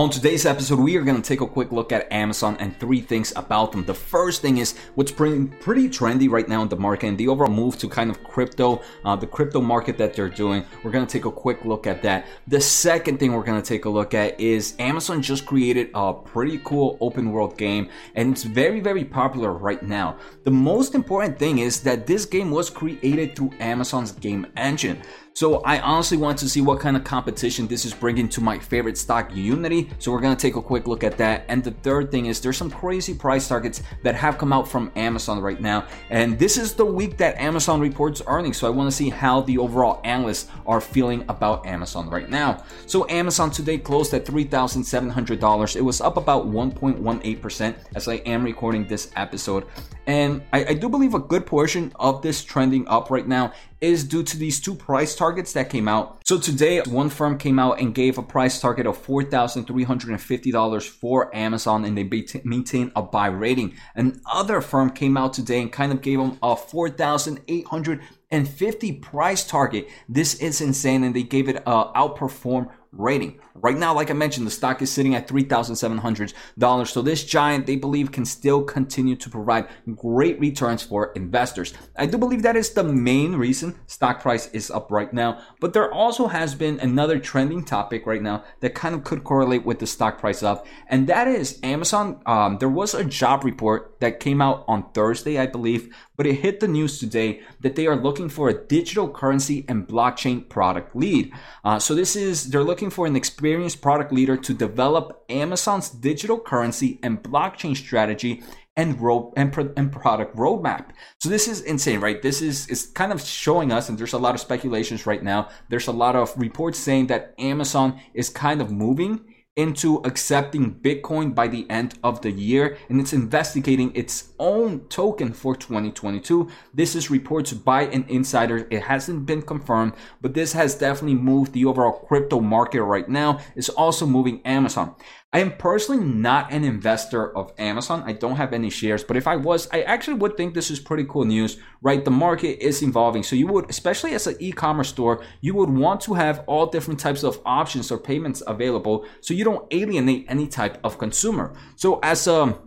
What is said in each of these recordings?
On today's episode, we are going to take a quick look at Amazon and three things about them. The first thing is what's pretty, trendy right now in the market and the overall move to kind of crypto, uh, the crypto market that they're doing. We're going to take a quick look at that. The second thing we're going to take a look at is Amazon just created a pretty cool open world game and it's very, very popular right now. The most important thing is that this game was created through Amazon's game engine. So I honestly want to see what kind of competition this is bringing to my favorite stock, Unity. So we're gonna take a quick look at that. And the third thing is there's some crazy price targets that have come out from Amazon right now. And this is the week that Amazon reports earnings. So I want to see how the overall analysts are feeling about Amazon right now. So Amazon today closed at $3,700. It was up about 1.18% as I am recording this episode. And I, I do believe a good portion of this trending up right now is due to these two price targets that came out. So today, one firm came out and gave a price target of $4,350 for Amazon and they maintain a buy rating. Another firm came out today and kind of gave them a 4,850 price target. This is insane and they gave it a outperform rating. Right now, like I mentioned, the stock is sitting at $3,700. So this giant, they believe, can still continue to provide great returns for investors. I do believe that is the main reason stock price is up right now. But there also has been another trending topic right now that kind of could correlate with the stock price up. And that is Amazon. Um, there was a job report that came out on Thursday, I believe, but it hit the news today that they are looking for a digital currency and blockchain product lead. Uh, so this is, they're looking for an experience experienced product leader to develop Amazon's digital currency and blockchain strategy and and, pro- and product roadmap. So this is insane, right? This is is kind of showing us, and there's a lot of speculations right now. There's a lot of reports saying that Amazon is kind of moving into accepting Bitcoin by the end of the year and it's investigating its own token for 2022. This is reports by an insider. It hasn't been confirmed, but this has definitely moved the overall crypto market right now. It's also moving Amazon. I am personally not an investor of Amazon. I don't have any shares, but if I was, I actually would think this is pretty cool news, right? The market is evolving. So you would, especially as an e-commerce store, you would want to have all different types of options or payments available so you don't alienate any type of consumer. So as a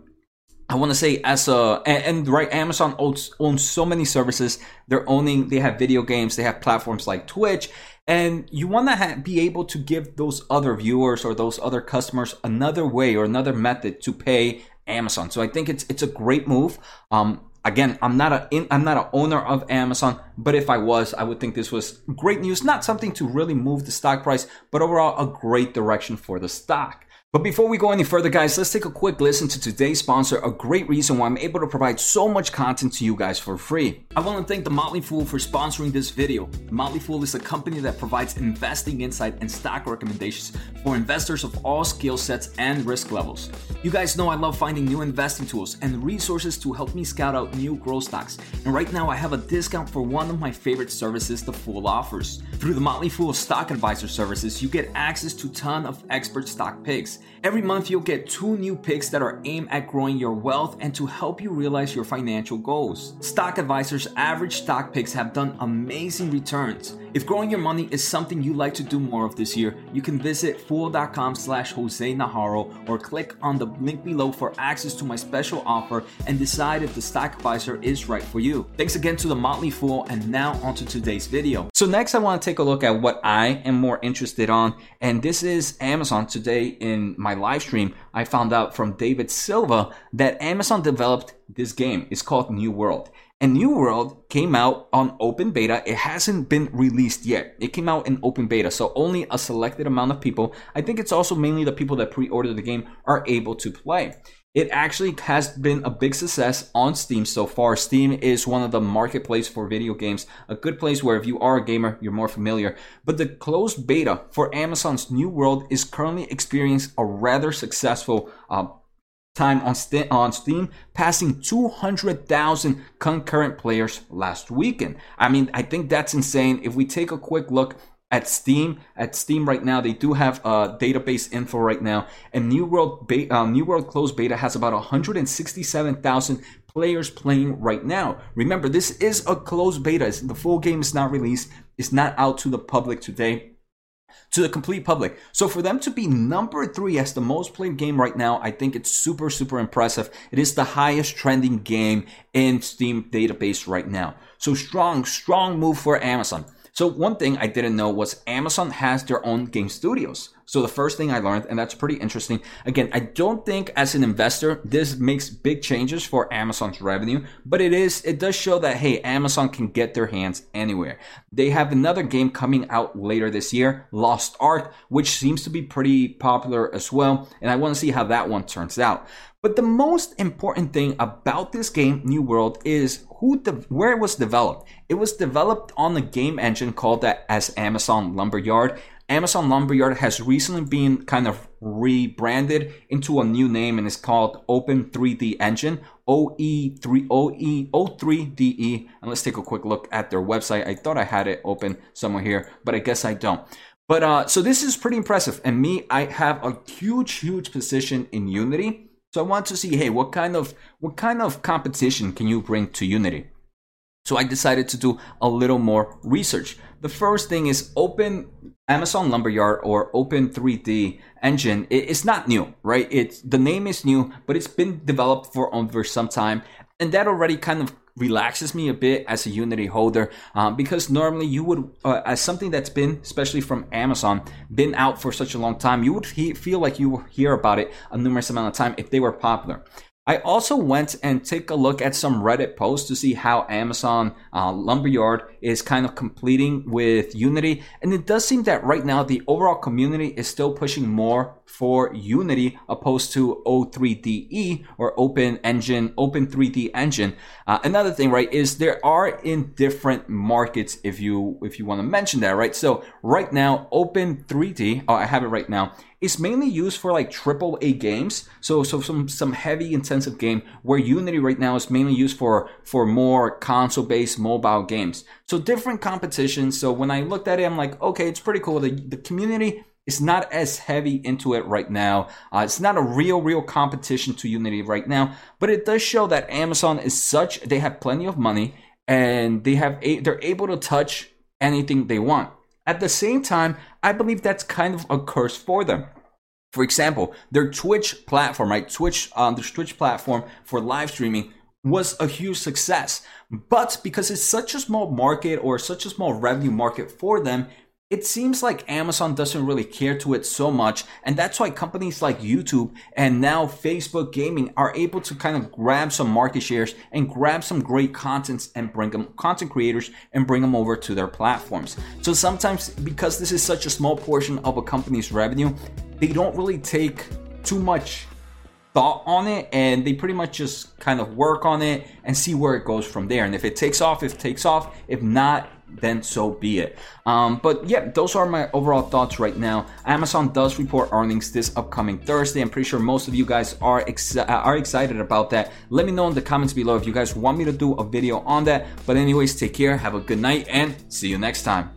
I want to say as a and, and, right Amazon owns, owns so many services. They're owning they have video games, they have platforms like Twitch, and you want to ha- be able to give those other viewers or those other customers another way or another method to pay Amazon. So I think it's it's a great move. Um, again, I'm not a in, I'm not an owner of Amazon, but if I was, I would think this was great news. Not something to really move the stock price, but overall a great direction for the stock. But before we go any further, guys, let's take a quick listen to today's sponsor, a great reason why I'm able to provide so much content to you guys for free. I want to thank The Motley Fool for sponsoring this video. The Motley Fool is a company that provides investing insight and stock recommendations for investors of all skill sets and risk levels. You guys know I love finding new investing tools and resources to help me scout out new growth stocks. And right now, I have a discount for one of my favorite services The Fool offers. Through the Motley Fool Stock Advisor services, you get access to ton of expert stock picks Every month, you'll get two new picks that are aimed at growing your wealth and to help you realize your financial goals. Stock Advisor's average stock picks have done amazing returns. If growing your money is something you like to do more of this year, you can visit fool.com slash Jose Najarro or click on the link below for access to my special offer and decide if the stock advisor is right for you. Thanks again to the Motley Fool and now onto today's video. So next I want to take a look at what I am more interested on and this is Amazon. Today in my live stream, I found out from David Silva that Amazon developed this game. It's called New World. And New World came out on open beta. It hasn't been released yet. It came out in open beta, so only a selected amount of people, I think it's also mainly the people that pre ordered the game, are able to play. It actually has been a big success on Steam so far. Steam is one of the marketplace for video games, a good place where if you are a gamer, you're more familiar. But the closed beta for Amazon's New World is currently experiencing a rather successful uh, time on, St- on Steam, passing 200,000 concurrent players last weekend. I mean, I think that's insane. If we take a quick look at Steam, at Steam right now, they do have uh, database info right now, and New World be- uh, New World Closed Beta has about 167,000 players playing right now. Remember, this is a closed beta. The full game is not released. It's not out to the public today. To the complete public. So for them to be number three as the most played game right now, I think it's super, super impressive. It is the highest trending game in Steam database right now. So strong, strong move for Amazon. So one thing I didn't know was Amazon has their own game studios. So the first thing I learned, and that's pretty interesting. Again, I don't think as an investor, this makes big changes for Amazon's revenue, but it is, it does show that, hey, Amazon can get their hands anywhere. They have another game coming out later this year, Lost Ark, which seems to be pretty popular as well. And I want to see how that one turns out. But the most important thing about this game, New World, is who the where it was developed. It was developed on the game engine called that as Amazon Lumberyard. Amazon Lumberyard has recently been kind of rebranded into a new name and it's called Open 3D Engine, OE3 OE O3DE. And let's take a quick look at their website. I thought I had it open somewhere here, but I guess I don't. But uh, so this is pretty impressive. And me, I have a huge, huge position in Unity. So I want to see, hey, what kind of what kind of competition can you bring to Unity? So I decided to do a little more research. The first thing is Open Amazon Lumberyard or Open 3D Engine. It's not new, right? It's the name is new, but it's been developed for over some time, and that already kind of relaxes me a bit as a Unity holder um, because normally you would, uh, as something that's been, especially from Amazon, been out for such a long time, you would he- feel like you hear about it a numerous amount of time if they were popular. I also went and take a look at some Reddit posts to see how Amazon uh, Lumberyard is kind of completing with Unity. And it does seem that right now the overall community is still pushing more for Unity opposed to O3DE or Open Engine, Open 3D Engine. Uh, another thing, right, is there are in different markets if you if you want to mention that, right? So right now, Open 3D, oh, I have it right now It's mainly used for like triple A games. So so some some heavy intensive game where Unity right now is mainly used for for more console based mobile games. So different competitions. So when I looked at it, I'm like, okay, it's pretty cool. The the community is not as heavy into it right now. Uh, it's not a real, real competition to Unity right now, but it does show that Amazon is such, they have plenty of money and they have, a, they're able to touch anything they want. At the same time, I believe that's kind of a curse for them. For example, their Twitch platform, right? Twitch, um, their Twitch platform for live streaming was a huge success. But because it's such a small market or such a small revenue market for them, it seems like Amazon doesn't really care to it so much. And that's why companies like YouTube and now Facebook Gaming are able to kind of grab some market shares and grab some great contents and bring them content creators and bring them over to their platforms. So sometimes because this is such a small portion of a company's revenue, they don't really take too much thought on it and they pretty much just kind of work on it and see where it goes from there. And if it takes off, if it takes off, if not, then so be it. Um, but yeah, those are my overall thoughts right now. Amazon does report earnings this upcoming Thursday. I'm pretty sure most of you guys are ex- uh, are excited about that. Let me know in the comments below if you guys want me to do a video on that. But anyways, take care, have a good night, and see you next time.